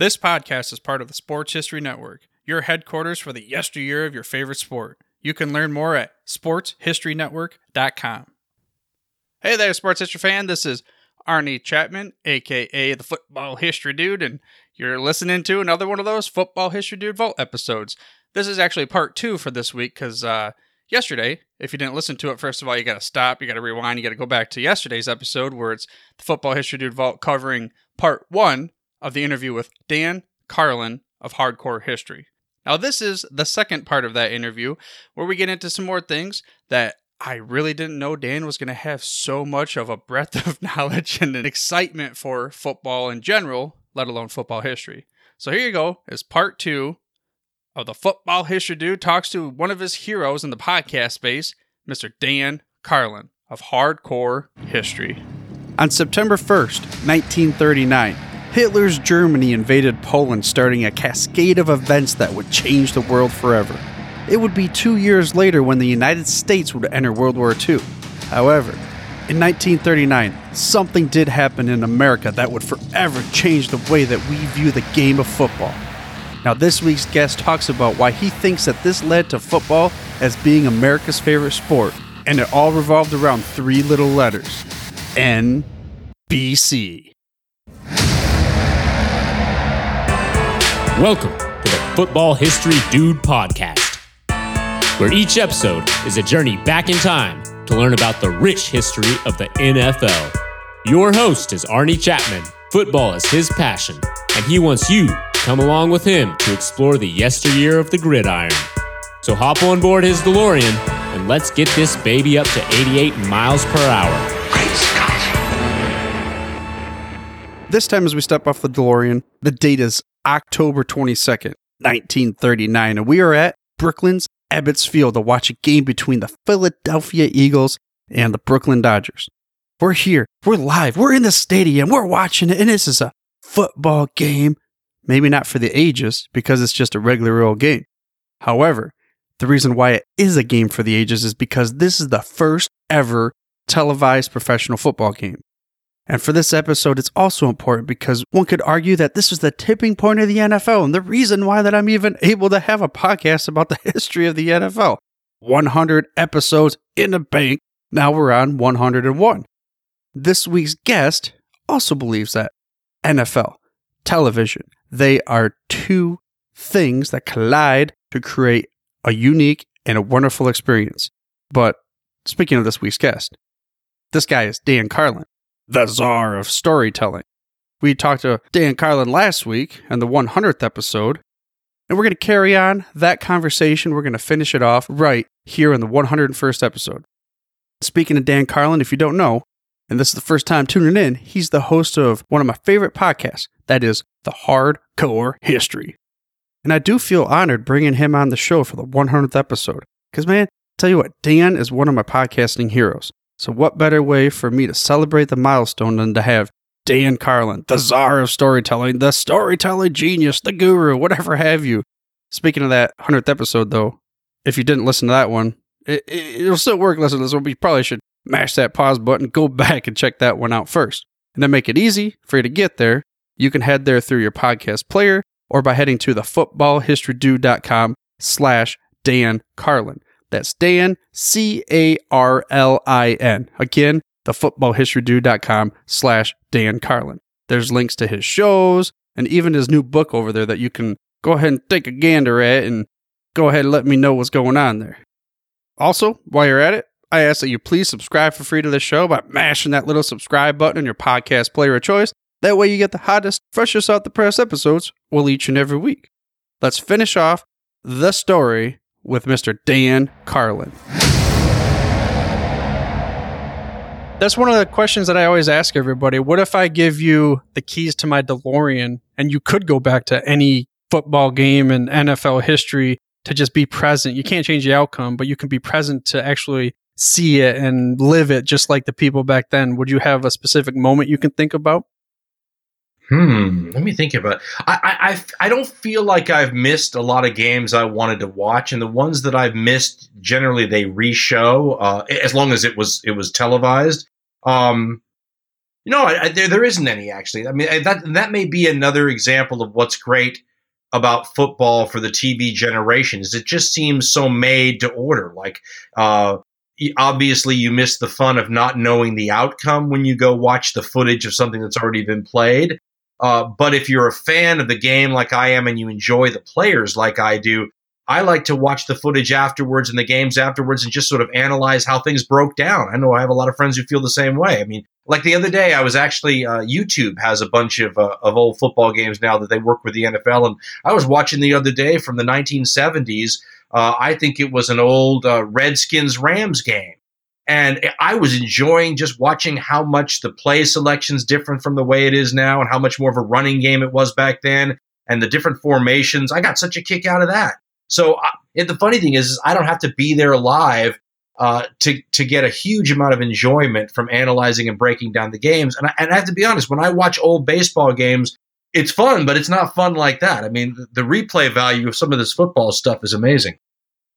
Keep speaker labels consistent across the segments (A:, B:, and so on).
A: This podcast is part of the Sports History Network, your headquarters for the yesteryear of your favorite sport. You can learn more at sportshistorynetwork.com. Hey there, sports history fan. This is Arnie Chapman, aka the Football History Dude, and you're listening to another one of those Football History Dude Vault episodes. This is actually part two for this week because uh, yesterday, if you didn't listen to it, first of all, you got to stop, you got to rewind, you got to go back to yesterday's episode where it's the Football History Dude Vault covering part one of the interview with Dan Carlin of Hardcore History. Now, this is the second part of that interview where we get into some more things that I really didn't know Dan was going to have so much of a breadth of knowledge and an excitement for football in general, let alone football history. So here you go is part two of the Football History Dude talks to one of his heroes in the podcast space, Mr. Dan Carlin of Hardcore History. On September 1st, 1939, Hitler's Germany invaded Poland, starting a cascade of events that would change the world forever. It would be two years later when the United States would enter World War II. However, in 1939, something did happen in America that would forever change the way that we view the game of football. Now, this week's guest talks about why he thinks that this led to football as being America's favorite sport, and it all revolved around three little letters NBC.
B: Welcome to the Football History Dude podcast, where each episode is a journey back in time to learn about the rich history of the NFL. Your host is Arnie Chapman. Football is his passion, and he wants you to come along with him to explore the yesteryear of the gridiron. So hop on board his DeLorean and let's get this baby up to 88 miles per hour.
A: This time, as we step off the DeLorean, the date is October 22nd, 1939, and we are at Brooklyn's Ebbets Field to watch a game between the Philadelphia Eagles and the Brooklyn Dodgers. We're here, we're live, we're in the stadium, we're watching it, and this is a football game. Maybe not for the ages, because it's just a regular old game. However, the reason why it is a game for the ages is because this is the first ever televised professional football game. And for this episode, it's also important because one could argue that this was the tipping point of the NFL and the reason why that I'm even able to have a podcast about the history of the NFL. 100 episodes in the bank. Now we're on 101. This week's guest also believes that NFL, television, they are two things that collide to create a unique and a wonderful experience. But speaking of this week's guest, this guy is Dan Carlin the czar of storytelling. We talked to Dan Carlin last week in the 100th episode, and we're going to carry on that conversation. We're going to finish it off right here in the 101st episode. Speaking of Dan Carlin, if you don't know, and this is the first time tuning in, he's the host of one of my favorite podcasts, that is The Hardcore History. And I do feel honored bringing him on the show for the 100th episode. Because, man, tell you what, Dan is one of my podcasting heroes. So, what better way for me to celebrate the milestone than to have Dan Carlin, the czar of storytelling, the storytelling genius, the guru, whatever have you. Speaking of that 100th episode, though, if you didn't listen to that one, it, will still work listening to this one, but you probably should mash that pause button, go back and check that one out first. And then make it easy for you to get there. You can head there through your podcast player or by heading to the footballhistorydude.com slash Dan Carlin. That's Dan, C A R L I N. Again, thefootballhistorydude.com slash Dan Carlin. There's links to his shows and even his new book over there that you can go ahead and take a gander at and go ahead and let me know what's going on there. Also, while you're at it, I ask that you please subscribe for free to this show by mashing that little subscribe button in your podcast player of choice. That way you get the hottest, freshest out the press episodes well each and every week. Let's finish off the story with Mr. Dan Carlin. That's one of the questions that I always ask everybody. What if I give you the keys to my DeLorean and you could go back to any football game in NFL history to just be present? You can't change the outcome, but you can be present to actually see it and live it just like the people back then. Would you have a specific moment you can think about?
C: Hmm. Let me think about. It. I, I I don't feel like I've missed a lot of games I wanted to watch, and the ones that I've missed generally they re-show uh, as long as it was it was televised. Um, No, I, I, there there isn't any actually. I mean, that that may be another example of what's great about football for the TV generation is it just seems so made to order. Like, uh, obviously, you miss the fun of not knowing the outcome when you go watch the footage of something that's already been played. Uh, but if you're a fan of the game like I am and you enjoy the players like I do, I like to watch the footage afterwards and the games afterwards and just sort of analyze how things broke down. I know I have a lot of friends who feel the same way. I mean, like the other day, I was actually uh, YouTube has a bunch of uh, of old football games now that they work with the NFL, and I was watching the other day from the 1970s. Uh, I think it was an old uh, Redskins Rams game. And I was enjoying just watching how much the play selection's different from the way it is now and how much more of a running game it was back then and the different formations. I got such a kick out of that. So uh, the funny thing is, is, I don't have to be there live uh, to to get a huge amount of enjoyment from analyzing and breaking down the games. And I, and I have to be honest, when I watch old baseball games, it's fun, but it's not fun like that. I mean, the replay value of some of this football stuff is amazing.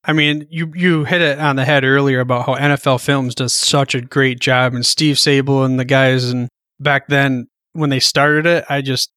D: I mean, you you hit it on the head earlier about how NFL Films does such a great job, and Steve Sabol and the guys, and back then when they started it, I just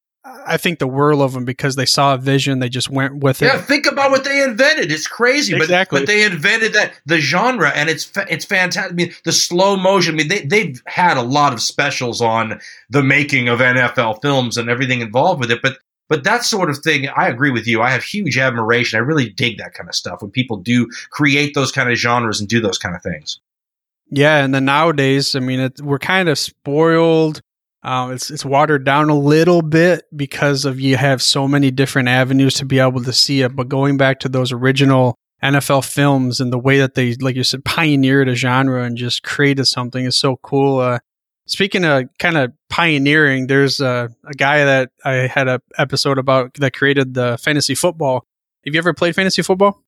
D: I think the world of them because they saw a vision, they just went with it.
C: Yeah, think about what they invented. It's crazy,
D: exactly.
C: but, but they invented that the genre, and it's it's fantastic. I mean, the slow motion. I mean, they they've had a lot of specials on the making of NFL films and everything involved with it, but but that sort of thing, I agree with you. I have huge admiration. I really dig that kind of stuff when people do create those kind of genres and do those kind of things.
D: Yeah, and then nowadays, I mean, it, we're kind of spoiled um, it's it's watered down a little bit because of you have so many different avenues to be able to see it. But going back to those original NFL films and the way that they, like you said, pioneered a genre and just created something is so cool. Uh, speaking of kind of pioneering, there's a, a guy that I had a episode about that created the fantasy football. Have you ever played fantasy football?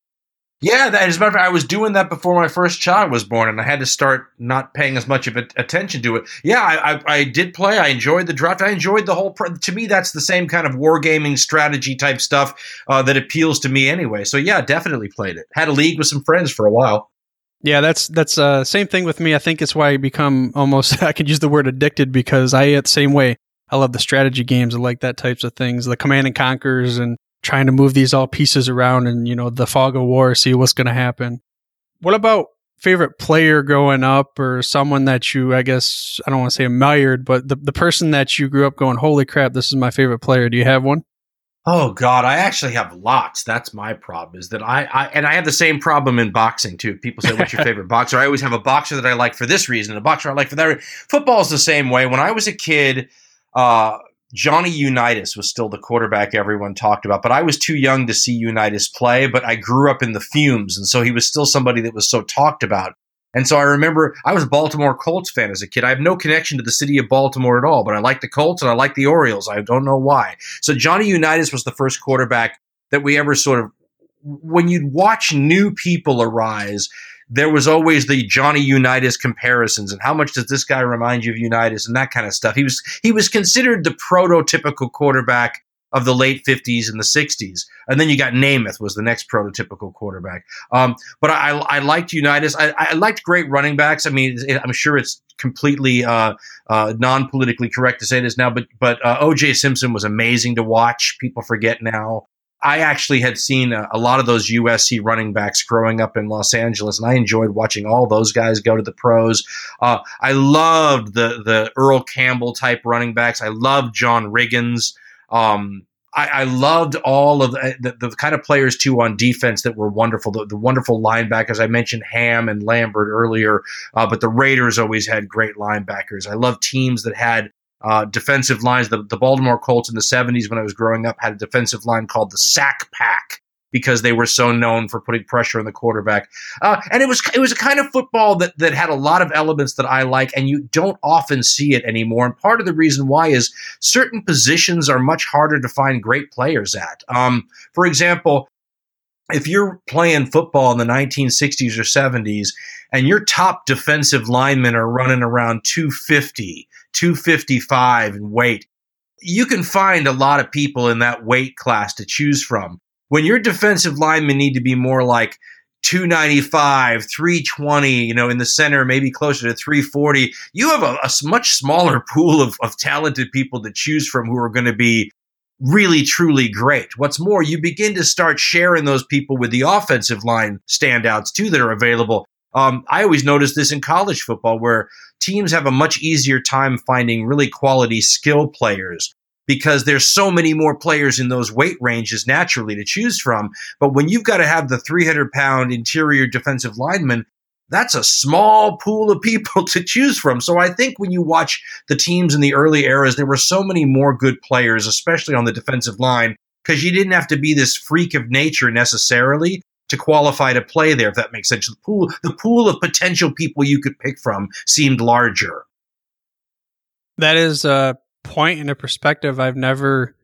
C: Yeah, that, as a matter of fact, I was doing that before my first child was born, and I had to start not paying as much of attention to it. Yeah, I, I, I did play. I enjoyed the draft. I enjoyed the whole. to me, that's the same kind of wargaming strategy type stuff uh, that appeals to me anyway. So yeah, definitely played it. Had a league with some friends for a while.
D: Yeah, that's that's uh same thing with me. I think it's why I become almost I could use the word addicted because I the same way. I love the strategy games. I like that types of things, the command and conquers and trying to move these all pieces around and you know the fog of war see what's going to happen what about favorite player growing up or someone that you i guess i don't want to say admired but the, the person that you grew up going holy crap this is my favorite player do you have one
C: Oh God, I actually have lots. That's my problem. Is that I, I and I have the same problem in boxing too. People say, "What's your favorite boxer?" I always have a boxer that I like for this reason, and a boxer I like for that. Football is the same way. When I was a kid, uh, Johnny Unitas was still the quarterback everyone talked about, but I was too young to see Unitas play, but I grew up in the fumes, and so he was still somebody that was so talked about. And so I remember I was a Baltimore Colts fan as a kid. I have no connection to the city of Baltimore at all, but I like the Colts and I like the Orioles. I don't know why. So Johnny Unitas was the first quarterback that we ever sort of when you'd watch new people arise, there was always the Johnny Unitas comparisons and how much does this guy remind you of Unitas and that kind of stuff. He was he was considered the prototypical quarterback of the late 50s and the 60s. And then you got Namath was the next prototypical quarterback. Um, but I, I liked Unitas. I, I liked great running backs. I mean, I'm sure it's completely uh, uh, non-politically correct to say this now, but but uh, O.J. Simpson was amazing to watch. People forget now. I actually had seen a, a, lot of those USC running backs growing up in Los Angeles, and I enjoyed watching all those guys go to the pros. Uh, I loved the the Earl Campbell type running backs. I loved John Riggins. Um, I, I, loved all of the, the, the, kind of players too on defense that were wonderful. The, the wonderful linebackers I mentioned, Ham and Lambert earlier, uh, but the Raiders always had great linebackers. I love teams that had uh, defensive lines. The, the Baltimore Colts in the 70s, when I was growing up, had a defensive line called the Sack Pack because they were so known for putting pressure on the quarterback. Uh, and it was it was a kind of football that that had a lot of elements that I like, and you don't often see it anymore. And part of the reason why is certain positions are much harder to find great players at. Um, for example. If you're playing football in the 1960s or 70s and your top defensive linemen are running around 250, 255 in weight, you can find a lot of people in that weight class to choose from. When your defensive linemen need to be more like 295, 320, you know, in the center, maybe closer to 340. You have a, a much smaller pool of, of talented people to choose from who are going to be really, truly great. What's more, you begin to start sharing those people with the offensive line standouts too that are available. Um, I always notice this in college football where teams have a much easier time finding really quality skill players because there's so many more players in those weight ranges naturally to choose from. But when you've got to have the 300 pound interior defensive lineman, that's a small pool of people to choose from. So I think when you watch the teams in the early eras, there were so many more good players, especially on the defensive line, because you didn't have to be this freak of nature necessarily to qualify to play there, if that makes sense. The pool, the pool of potential people you could pick from seemed larger.
D: That is a point and a perspective I've never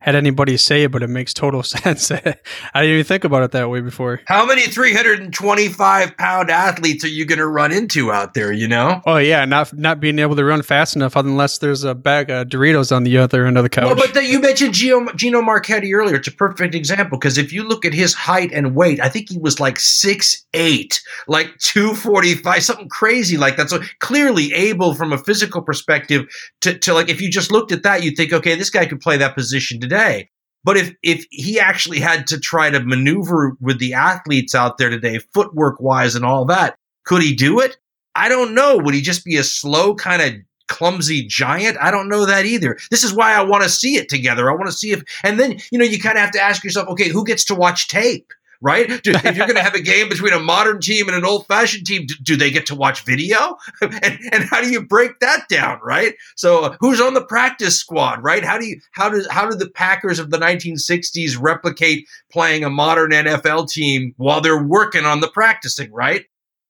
D: had anybody say it, but it makes total sense. I didn't even think about it that way before.
C: How many 325 pound athletes are you going to run into out there, you know?
D: Oh, yeah. Not not being able to run fast enough unless there's a bag of Doritos on the other end of the couch.
C: Well, but the, you mentioned Gio, Gino Marchetti earlier. It's a perfect example because if you look at his height and weight, I think he was like six eight, like 245, something crazy like that. So clearly able from a physical perspective to, to like, if you just looked at that, you'd think, okay, this guy could play that position today. But if if he actually had to try to maneuver with the athletes out there today, footwork wise and all that, could he do it? I don't know. Would he just be a slow kind of clumsy giant? I don't know that either. This is why I want to see it together. I want to see if, and then you know you kind of have to ask yourself, okay, who gets to watch tape? Right? Do, if you're going to have a game between a modern team and an old fashioned team, do, do, they get to watch video? and, and how do you break that down, right? So uh, who's on the practice squad, right? How do you how does how do the Packers of the 1960s replicate playing a modern NFL team while they're working on the practicing, right?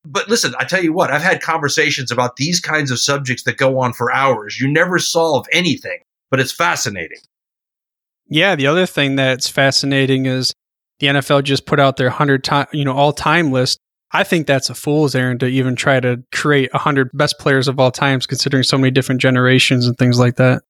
C: But listen, I tell you what, I've had conversations about these kinds of subjects that go on for hours. You never solve anything, but it's fascinating.
D: Yeah, the other thing that's fascinating is the NFL just put out their 100 time, you know, all-time list. I think that's a fool's errand to even try to create 100 best players of all times considering so many different generations and things like that.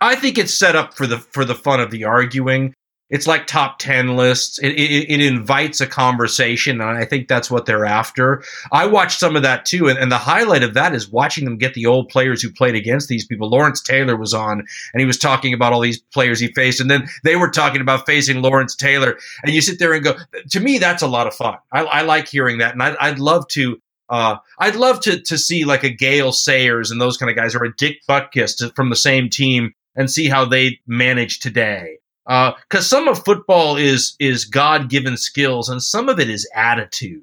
C: I think it's set up for the for the fun of the arguing it's like top 10 lists. It, it, it, invites a conversation, and I think that's what they're after. I watched some of that too, and, and, the highlight of that is watching them get the old players who played against these people. Lawrence Taylor was on, and he was talking about all these players he faced, and then they were talking about facing Lawrence Taylor. And you sit there and go, to me, that's a lot of fun. I, I like hearing that, and I, I'd love to uh, I'd love to to see like a Gale Sayers and those kind of guys, or a Dick Butkus from the same team, and see how they manage today because uh, some of football is is God given skills, and some of it is attitude.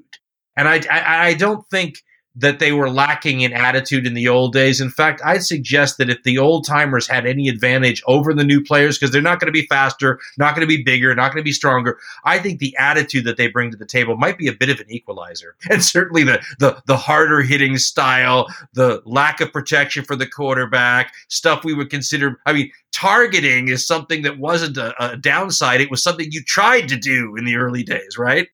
C: And I, I, I don't think that they were lacking in attitude in the old days. In fact, I'd suggest that if the old timers had any advantage over the new players, because they're not going to be faster, not going to be bigger, not going to be stronger, I think the attitude that they bring to the table might be a bit of an equalizer. And certainly the the, the harder hitting style, the lack of protection for the quarterback, stuff we would consider. I mean, targeting is something that wasn't a, a downside. It was something you tried to do in the early days, right?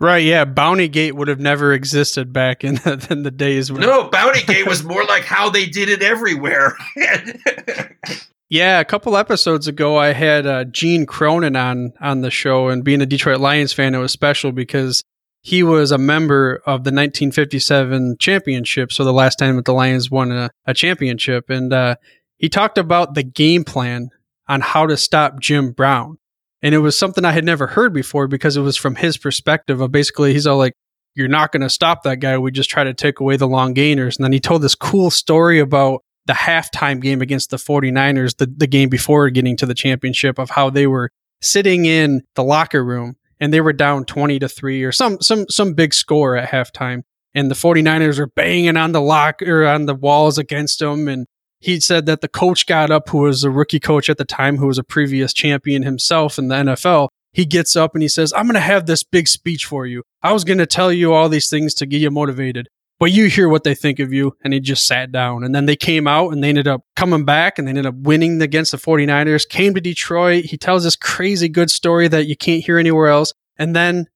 D: Right, yeah. Bounty Gate would have never existed back in the, in the days when.
C: No, Bounty Gate was more like how they did it everywhere.
D: yeah, a couple episodes ago, I had uh, Gene Cronin on on the show, and being a Detroit Lions fan, it was special because he was a member of the 1957 championship. So the last time that the Lions won a, a championship, and uh, he talked about the game plan on how to stop Jim Brown. And it was something I had never heard before because it was from his perspective of basically, he's all like, you're not going to stop that guy. We just try to take away the long gainers. And then he told this cool story about the halftime game against the 49ers, the, the game before getting to the championship, of how they were sitting in the locker room and they were down 20 to 3 or some some some big score at halftime and the 49ers were banging on the lock or on the walls against them and he said that the coach got up, who was a rookie coach at the time, who was a previous champion himself in the NFL. He gets up and he says, I'm going to have this big speech for you. I was going to tell you all these things to get you motivated, but you hear what they think of you. And he just sat down. And then they came out and they ended up coming back and they ended up winning against the 49ers, came to Detroit. He tells this crazy good story that you can't hear anywhere else. And then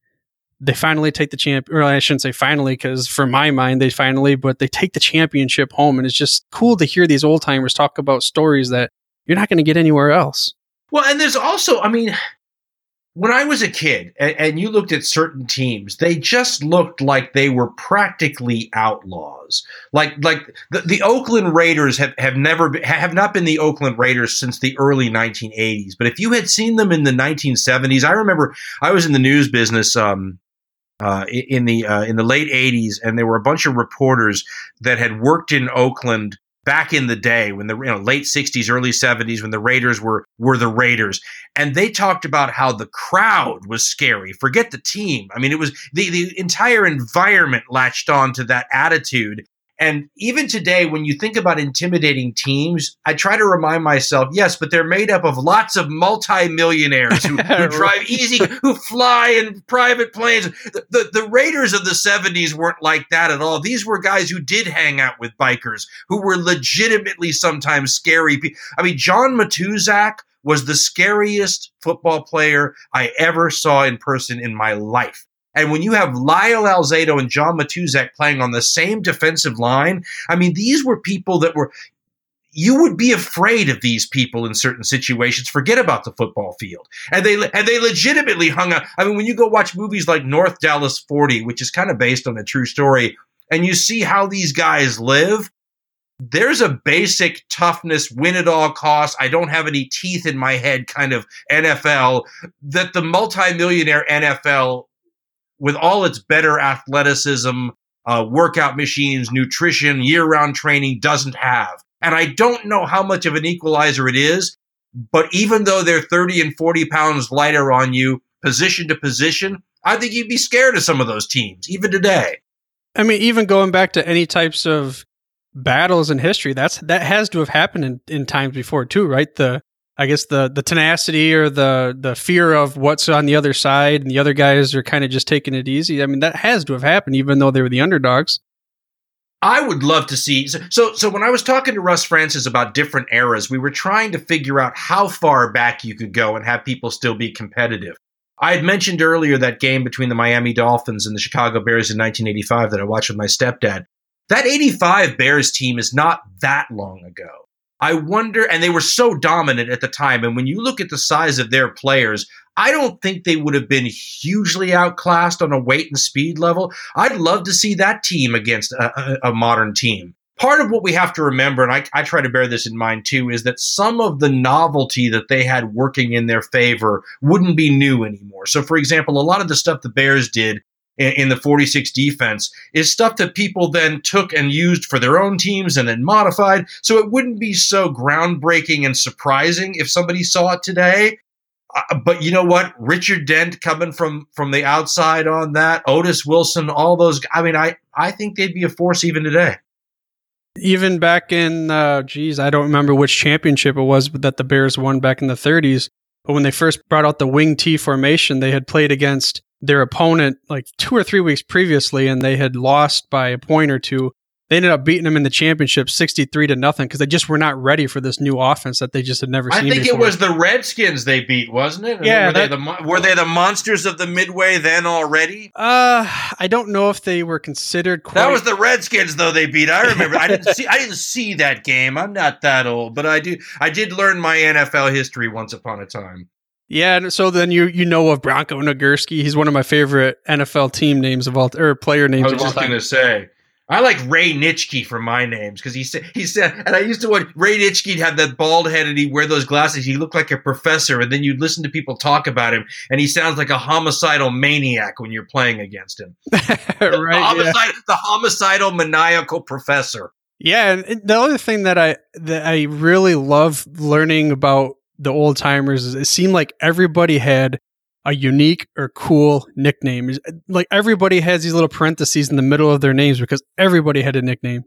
D: they finally take the champ or I shouldn't say finally because for my mind they finally but they take the championship home and it's just cool to hear these old timers talk about stories that you're not going to get anywhere else.
C: Well, and there's also I mean when I was a kid and, and, you looked at certain teams, they just looked like they were practically outlaws. Like like the, the Oakland Raiders have, have never have not been the Oakland Raiders since the early 1980s. But if you had seen them in the 1970s, I remember I was in the news business um, uh, in the uh, in the late 80s, and there were a bunch of reporters that had worked in Oakland back in the day when the you know, late 60s early 70s when the raiders were were the raiders. And they talked about how the crowd was scary. Forget the team. I mean it was the the entire environment latched on to that attitude and even today, when you think about intimidating teams, I try to remind myself, yes, but they're made up of lots of multimillionaires who, who drive easy, who fly in private planes. The, the, the, Raiders of the 70s weren't like that at all. These were guys who did hang out with bikers, who were legitimately sometimes scary. I mean, John Matuszak was the scariest football player I ever saw in person in my life. And when you have Lyle Alzado and John Matuszak playing on the same defensive line, I mean, these were people that were, you would be afraid of these people in certain situations. Forget about the football field, and they and they legitimately hung out. I mean, when you go watch movies like North Dallas Forty, which is kind of based on a true story, and you see how these guys live, there's a basic toughness, win at all costs. I don't have any teeth in my head kind of NFL that the multimillionaire NFL with all its better athleticism, uh, workout machines, nutrition, year round training doesn't have. And I don't know how much of an equalizer it is, but even though they're 30 and 40 pounds lighter on you, position to position, I think you'd be scared of some of those teams, even today.
D: I mean, even going back to any types of battles in history, that's that has to have happened in, in times before too, right? The I guess the the tenacity or the the fear of what's on the other side, and the other guys are kind of just taking it easy. I mean, that has to have happened, even though they were the underdogs.
C: I would love to see. So, so when I was talking to Russ Francis about different eras, we were trying to figure out how far back you could go and have people still be competitive. I had mentioned earlier that game between the Miami Dolphins and the Chicago Bears in 1985 that I watched with my stepdad. That 85 Bears team is not that long ago. I wonder, and they were so dominant at the time. And when you look at the size of their players, I don't think they would have been hugely outclassed on a weight and speed level. I'd love to see that team against a, a, a modern team. Part of what we have to remember, and I, I try to bear this in mind too, is that some of the novelty that they had working in their favor wouldn't be new anymore. So, for example, a lot of the stuff the Bears did in, in the 46 defense is stuff that people then took and used for their own teams and then modified. So it wouldn't be so groundbreaking and surprising if somebody saw it today. Uh, but you know what? Richard Dent coming from from the outside on that, Otis Wilson, all those. I mean, I I think they'd be a force even today.
D: Even back in, uh, geez, I don't remember which championship it was, that the Bears won back in the 30s. But when they first brought out the wing T formation, they had played against their opponent like two or three weeks previously and they had lost by a point or two. They ended up beating them in the championship 63 to nothing because they just were not ready for this new offense that they just had never seen before.
C: I think
D: before.
C: it was the Redskins they beat, wasn't it?
D: Yeah.
C: Were,
D: that,
C: they the, were they the monsters of the Midway then already?
D: Uh, I don't know if they were considered quite.
C: That was the Redskins though they beat. I remember. I didn't see I didn't see that game. I'm not that old, but I do I did learn my NFL history once upon a time.
D: Yeah, and so then you you know of Bronco Nagurski. He's one of my favorite NFL team names of all or player names.
C: I was just gonna say. I like Ray Nitschke for my names because he said he said, and I used to watch Ray Nitschke had that bald head and he wear those glasses. He looked like a professor, and then you'd listen to people talk about him, and he sounds like a homicidal maniac when you're playing against him.
D: right,
C: the, homicide, yeah. the homicidal maniacal professor.
D: Yeah, and the other thing that I that I really love learning about the old timers, it seemed like everybody had a unique or cool nickname. Like everybody has these little parentheses in the middle of their names because everybody had a nickname.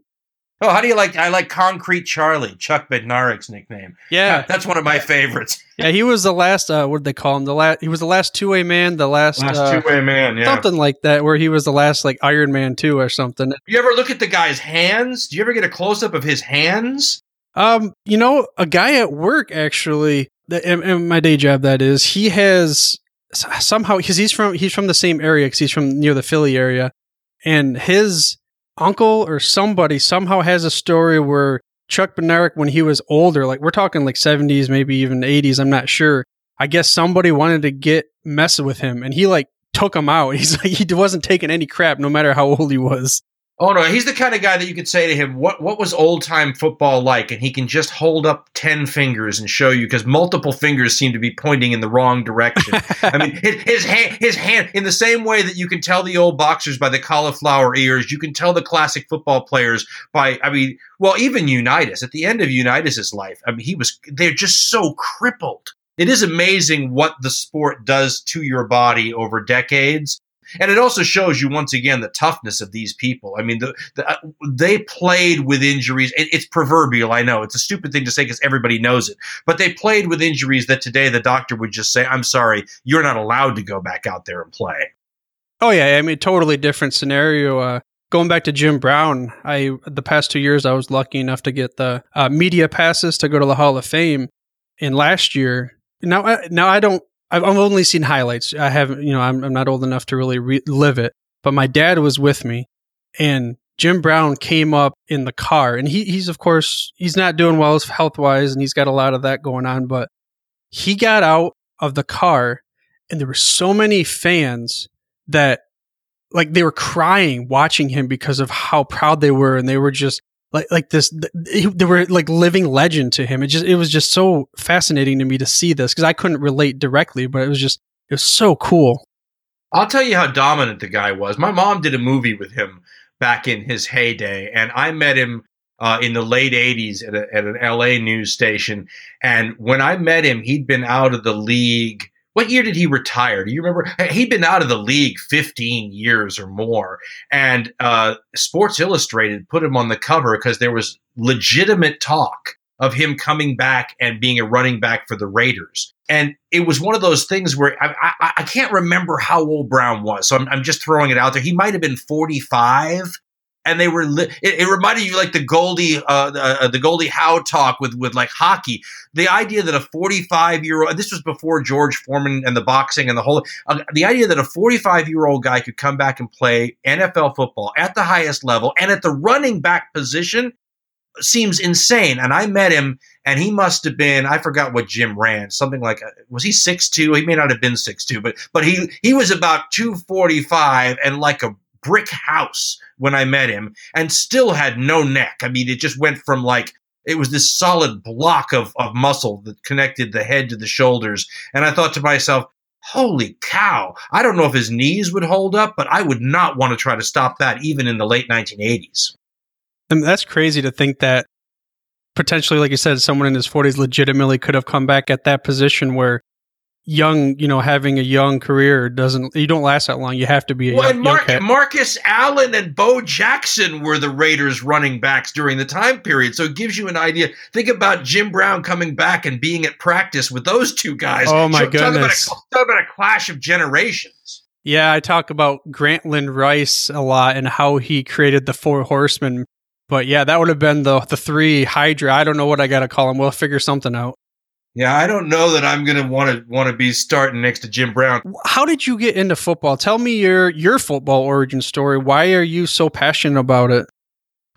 C: Oh, how do you like? I like Concrete Charlie, Chuck Bednarik's nickname.
D: Yeah,
C: that's one of my favorites.
D: yeah, he was the last. Uh, what did they call him? The last. He was the last two way man. The last,
C: last
D: uh,
C: two way man. Yeah,
D: something like that. Where he was the last like Iron Man two or something.
C: You ever look at the guy's hands? Do you ever get a close up of his hands?
D: Um, you know, a guy at work actually, in, in my day job, that is, he has somehow because he's from he's from the same area because he's from near the Philly area, and his uncle or somebody somehow has a story where Chuck Bednarik, when he was older, like we're talking like seventies, maybe even eighties, I'm not sure. I guess somebody wanted to get messing with him, and he like took him out. He's like he wasn't taking any crap, no matter how old he was.
C: Oh no, he's the kind of guy that you could say to him, "What what was old time football like?" and he can just hold up ten fingers and show you because multiple fingers seem to be pointing in the wrong direction. I mean, his, his hand, his hand, in the same way that you can tell the old boxers by the cauliflower ears, you can tell the classic football players by. I mean, well, even Unitas at the end of Unitas's life, I mean, he was they're just so crippled. It is amazing what the sport does to your body over decades and it also shows you once again the toughness of these people. I mean, the, the, uh, they played with injuries. It, it's proverbial, I know. It's a stupid thing to say because everybody knows it. But they played with injuries that today the doctor would just say, "I'm sorry, you're not allowed to go back out there and play."
D: Oh yeah, I mean, totally different scenario. Uh, going back to Jim Brown, I the past two years I was lucky enough to get the uh, media passes to go to the Hall of Fame, and last year now now I don't I've, I've only seen highlights. I haven't, you know, I'm, I'm not old enough to really re- live it. But my dad was with me, and Jim Brown came up in the car, and he, he's of course he's not doing well health wise, and he's got a lot of that going on. But he got out of the car, and there were so many fans that like they were crying watching him because of how proud they were, and they were just like like this they were like living legend to him. It just it was just so fascinating to me to see this because i couldn't relate directly but it was just it was so cool.
C: I'll tell you how dominant the guy was. My mom did a movie with him back in his heyday and i met him uh, in the late 80s at, a, at an la news station. And when i met him he'd been out of the league what year did he retire? Do you remember? He'd been out of the league 15 years or more. And uh, Sports Illustrated put him on the cover because there was legitimate talk of him coming back and being a running back for the Raiders. And it was one of those things where I, I, I can't remember how old Brown was. So I'm, I'm just throwing it out there. He might have been 45 and they were li- it, it, reminded you like the Gordie uh, the, uh, the Gordie Howe talk with with like hockey. The idea that a 45 year old this was before George Foreman and the boxing and the whole uh, the idea that a 45 year old guy could come back and play NFL football at the highest level and at the running back position seems insane. And I met him, and he must have been I forgot what Jim ran something like uh, was he six two? He may not have been six two, but but he he was about two forty five and like a brick house when I met him and still had no neck. I mean, it just went from like, it was this solid block of, of muscle that connected the head to the shoulders. And I thought to myself, holy cow, I don't know if his knees would hold up, but I would not want to try to stop that even in the late 1980s.
D: And that's crazy to think that potentially, like you said, someone in his 40s legitimately could have come back at that position where young, you know, having a young career doesn't you don't last that long. You have to be a
C: well,
D: young,
C: and Mark,
D: young
C: Marcus Allen and Bo Jackson were the Raiders running backs during the time period. So it gives you an idea. Think about Jim Brown coming back and being at practice with those two guys.
D: Oh my
C: so,
D: goodness.
C: Talk about, a, talk about a clash of generations.
D: Yeah, I talk about Grantland Rice a lot and how he created the four horsemen. But yeah, that would have been the the three Hydra. I don't know what I got to call them. We'll figure something out.
C: Yeah, I don't know that I'm going to want to want to be starting next to Jim Brown.
D: How did you get into football? Tell me your your football origin story. Why are you so passionate about it?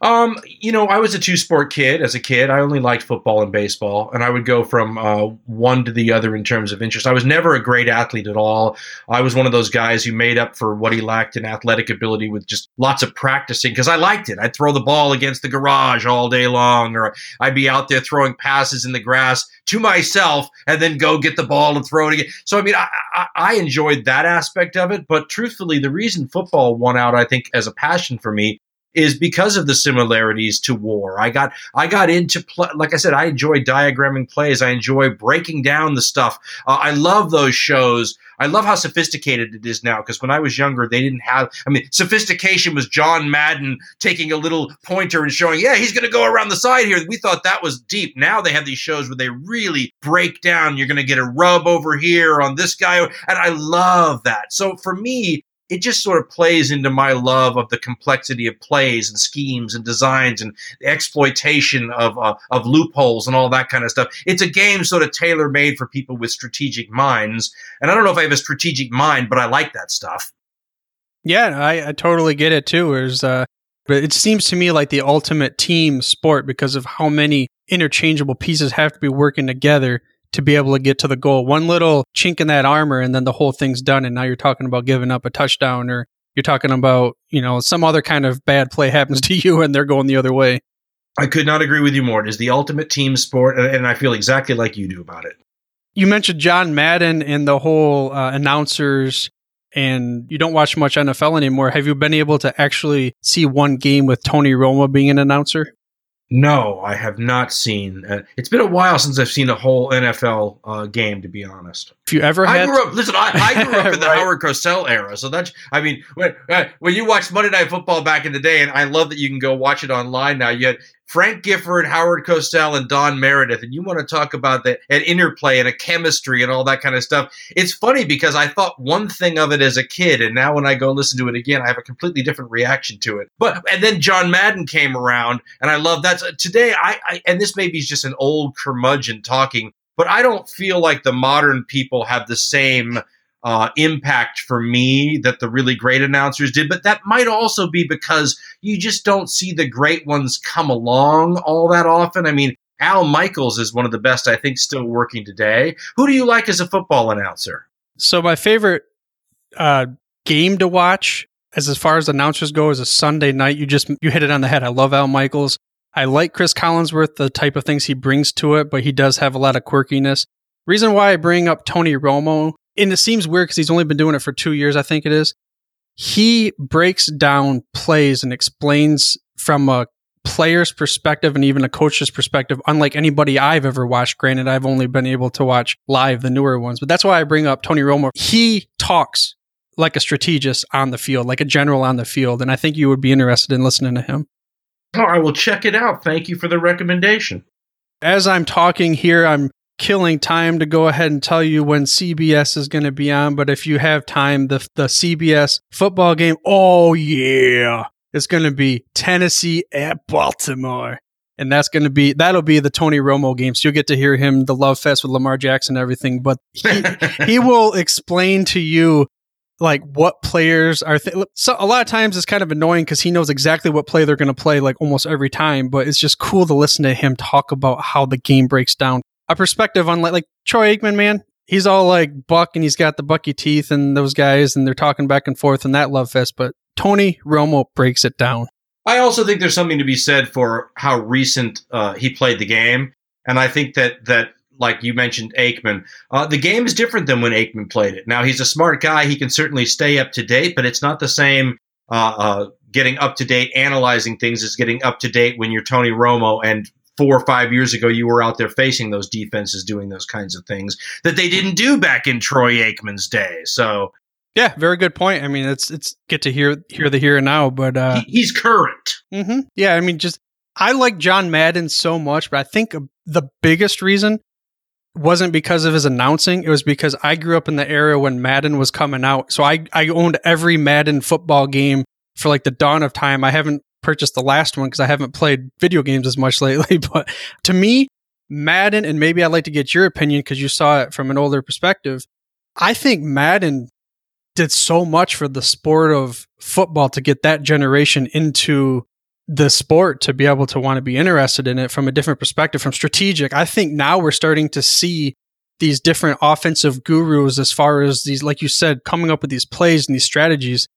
C: Um, you know, I was a two sport kid as a kid. I only liked football and baseball, and I would go from uh, one to the other in terms of interest. I was never a great athlete at all. I was one of those guys who made up for what he lacked in athletic ability with just lots of practicing because I liked it. I'd throw the ball against the garage all day long, or I'd be out there throwing passes in the grass to myself and then go get the ball and throw it again. So, I mean, I, I, I enjoyed that aspect of it. But truthfully, the reason football won out, I think, as a passion for me is because of the similarities to war. I got I got into play, like I said, I enjoy diagramming plays. I enjoy breaking down the stuff. Uh, I love those shows. I love how sophisticated it is now because when I was younger, they didn't have. I mean, sophistication was John Madden taking a little pointer and showing, yeah, he's going to go around the side here. We thought that was deep. Now they have these shows where they really break down. You're going to get a rub over here on this guy, and I love that. So for me, it just sort of plays into my love of the complexity of plays and schemes and designs and the exploitation of uh, of loopholes and all that kind of stuff. It's a game sort of tailor made for people with strategic minds. And I don't know if I have a strategic mind, but I like that stuff.
D: Yeah, I, I totally get it too. There's, uh, but it seems to me like the ultimate team sport because of how many interchangeable pieces have to be working together to be able to get to the goal. One little chink in that armor, and then the whole thing's done. And now you're talking about giving up a touchdown, or you're talking about, you know, some other kind of bad play happens to you and they're going the other way.
C: I could not agree with you more. It is the ultimate team sport, and I feel exactly like you do about it.
D: You mentioned John Madden and the whole uh, announcers, and you don't watch much NFL anymore. Have you been able to actually see one game with Tony Romo being an announcer?
C: No, I have not seen. Uh, it's been a while since I've seen a whole NFL uh, game, to be honest.
D: If you ever,
C: I grew up. Listen, I, I grew up in the right. Howard Cosell era, so that's. I mean, when uh, when you watched Monday Night Football back in the day, and I love that you can go watch it online now. Had Frank Gifford, Howard Cosell, and Don Meredith, and you want to talk about the, an interplay and a chemistry and all that kind of stuff. It's funny because I thought one thing of it as a kid, and now when I go listen to it again, I have a completely different reaction to it. But and then John Madden came around, and I love that. Today, I, I and this maybe is just an old curmudgeon talking, but I don't feel like the modern people have the same uh, impact for me that the really great announcers did. But that might also be because you just don't see the great ones come along all that often. I mean, Al Michaels is one of the best, I think, still working today. Who do you like as a football announcer?
D: So my favorite uh, game to watch, as as far as announcers go, is a Sunday night. You just you hit it on the head. I love Al Michaels. I like Chris Collinsworth, the type of things he brings to it, but he does have a lot of quirkiness. Reason why I bring up Tony Romo and it seems weird because he's only been doing it for two years, I think it is. He breaks down plays and explains from a player's perspective and even a coach's perspective, unlike anybody I've ever watched. Granted, I've only been able to watch live the newer ones, but that's why I bring up Tony Romo. He talks like a strategist on the field, like a general on the field. And I think you would be interested in listening to him.
C: Oh, I will check it out. Thank you for the recommendation.
D: As I'm talking here, I'm killing time to go ahead and tell you when CBS is going to be on, but if you have time, the the CBS football game, oh yeah, it's going to be Tennessee at Baltimore. And that's going to be that'll be the Tony Romo game. So you'll get to hear him the love fest with Lamar Jackson and everything, but he, he will explain to you like what players are th- so a lot of times it's kind of annoying because he knows exactly what play they're going to play like almost every time but it's just cool to listen to him talk about how the game breaks down a perspective on like, like Troy Aikman, man. He's all like Buck and he's got the Bucky teeth and those guys and they're talking back and forth and that love fest. But Tony Romo breaks it down.
C: I also think there's something to be said for how recent uh, he played the game, and I think that that like you mentioned Aikman, uh, the game is different than when Aikman played it. Now he's a smart guy; he can certainly stay up to date, but it's not the same. Uh, uh getting up to date, analyzing things is getting up to date when you're Tony Romo and four or five years ago, you were out there facing those defenses doing those kinds of things that they didn't do back in Troy Aikman's day. So,
D: yeah, very good point. I mean, it's it's get to hear hear the here and now, but uh,
C: he, he's current.
D: Mm-hmm. Yeah, I mean, just I like John Madden so much, but I think the biggest reason wasn't because of his announcing. It was because I grew up in the era when Madden was coming out. So I, I owned every Madden football game for like the dawn of time. I haven't purchased the last one because I haven't played video games as much lately. But to me, Madden, and maybe I'd like to get your opinion because you saw it from an older perspective. I think Madden did so much for the sport of football to get that generation into the sport to be able to want to be interested in it from a different perspective, from strategic. I think now we're starting to see these different offensive gurus as far as these, like you said, coming up with these plays and these strategies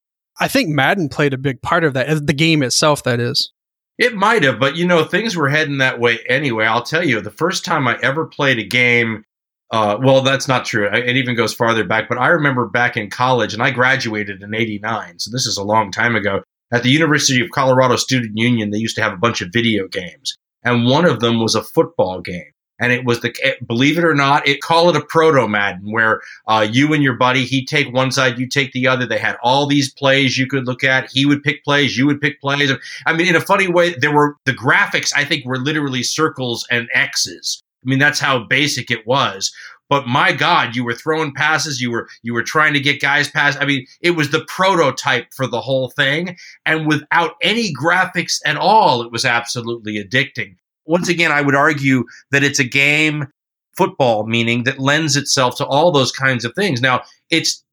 D: I think Madden played a big part of that, the game itself, that is.
C: It might have, but you know, things were heading that way anyway. I'll tell you, the first time I ever played a game, uh, well, that's not true. It even goes farther back, but I remember back in college, and I graduated in 89, so this is a long time ago. At the University of Colorado Student Union, they used to have a bunch of video games, and one of them was a football game and it was the believe it or not it call it a proto madden where uh, you and your buddy he'd take one side you take the other. They had all these plays you could look at. He would pick plays you would pick plays. I mean in a funny way there were the graphics i think were literally circles and x's. I mean that's how basic it was. But my god you were throwing passes you were you were trying to get guys past. I mean it was the prototype for the whole thing. And without any graphics at all it was absolutely addicting once again, I would argue that it's a game, football meaning, that lends itself to all those kinds of things. Now, it's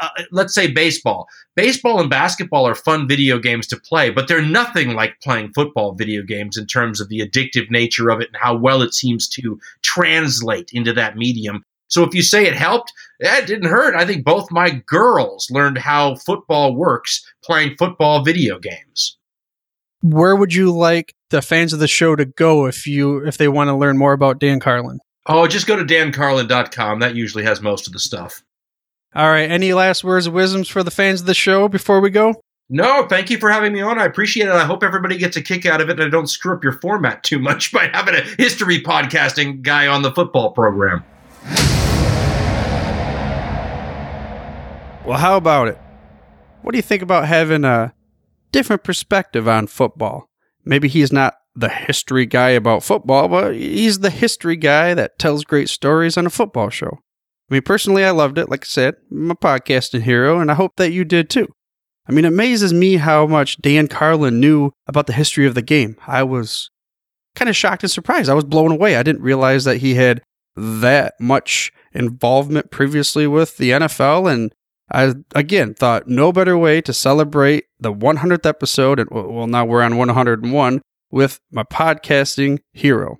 C: uh, let's say baseball. Baseball and basketball are fun video games to play, but they're nothing like playing football video games in terms of the addictive nature of it and how well it seems to translate into that medium. So if you say it helped, eh, it didn't hurt. I think both my girls learned how football works playing football video games.
D: Where would you like the fans of the show to go if you if they want to learn more about Dan Carlin?
C: Oh, just go to dancarlin.com. That usually has most of the stuff.
D: All right. Any last words of wisdoms for the fans of the show before we go?
C: No, thank you for having me on. I appreciate it. I hope everybody gets a kick out of it and I don't screw up your format too much by having a history podcasting guy on the football program.
A: Well, how about it? What do you think about having a different perspective on football? Maybe he's not the history guy about football, but he's the history guy that tells great stories on a football show. I mean, personally, I loved it. Like I said, I'm a podcasting hero, and I hope that you did too. I mean, it amazes me how much Dan Carlin knew about the history of the game. I was kind of shocked and surprised. I was blown away. I didn't realize that he had that much involvement previously with the NFL. And I, again, thought no better way to celebrate the 100th episode. And well, now we're on 101 with my podcasting hero.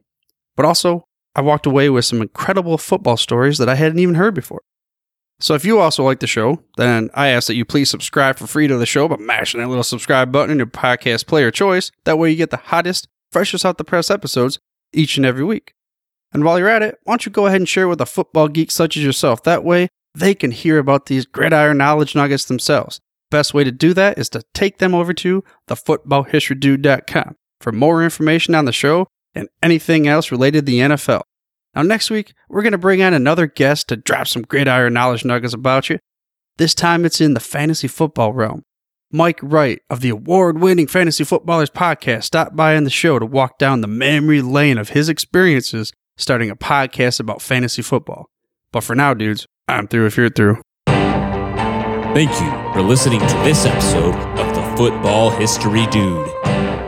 A: But also, I walked away with some incredible football stories that I hadn't even heard before. So if you also like the show, then I ask that you please subscribe for free to the show by mashing that little subscribe button in your podcast player choice. That way you get the hottest, freshest out the press episodes each and every week. And while you're at it, why don't you go ahead and share it with a football geek such as yourself? That way they can hear about these gridiron knowledge nuggets themselves. Best way to do that is to take them over to thefootballhistorydude.com for more information on the show and anything else related to the NFL. Now, next week, we're going to bring on another guest to drop some gridiron knowledge nuggets about you. This time, it's in the fantasy football realm. Mike Wright of the award winning Fantasy Footballers podcast stopped by on the show to walk down the memory lane of his experiences starting a podcast about fantasy football. But for now, dudes, I'm through if you're through.
B: Thank you for listening to this episode of the Football History Dude.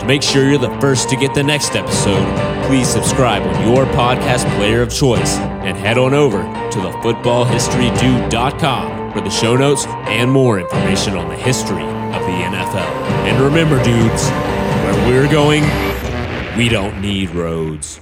B: To make sure you're the first to get the next episode, please subscribe on your podcast player of choice and head on over to thefootballhistorydude.com for the show notes and more information on the history of the NFL. And remember, dudes, where we're going, we don't need roads.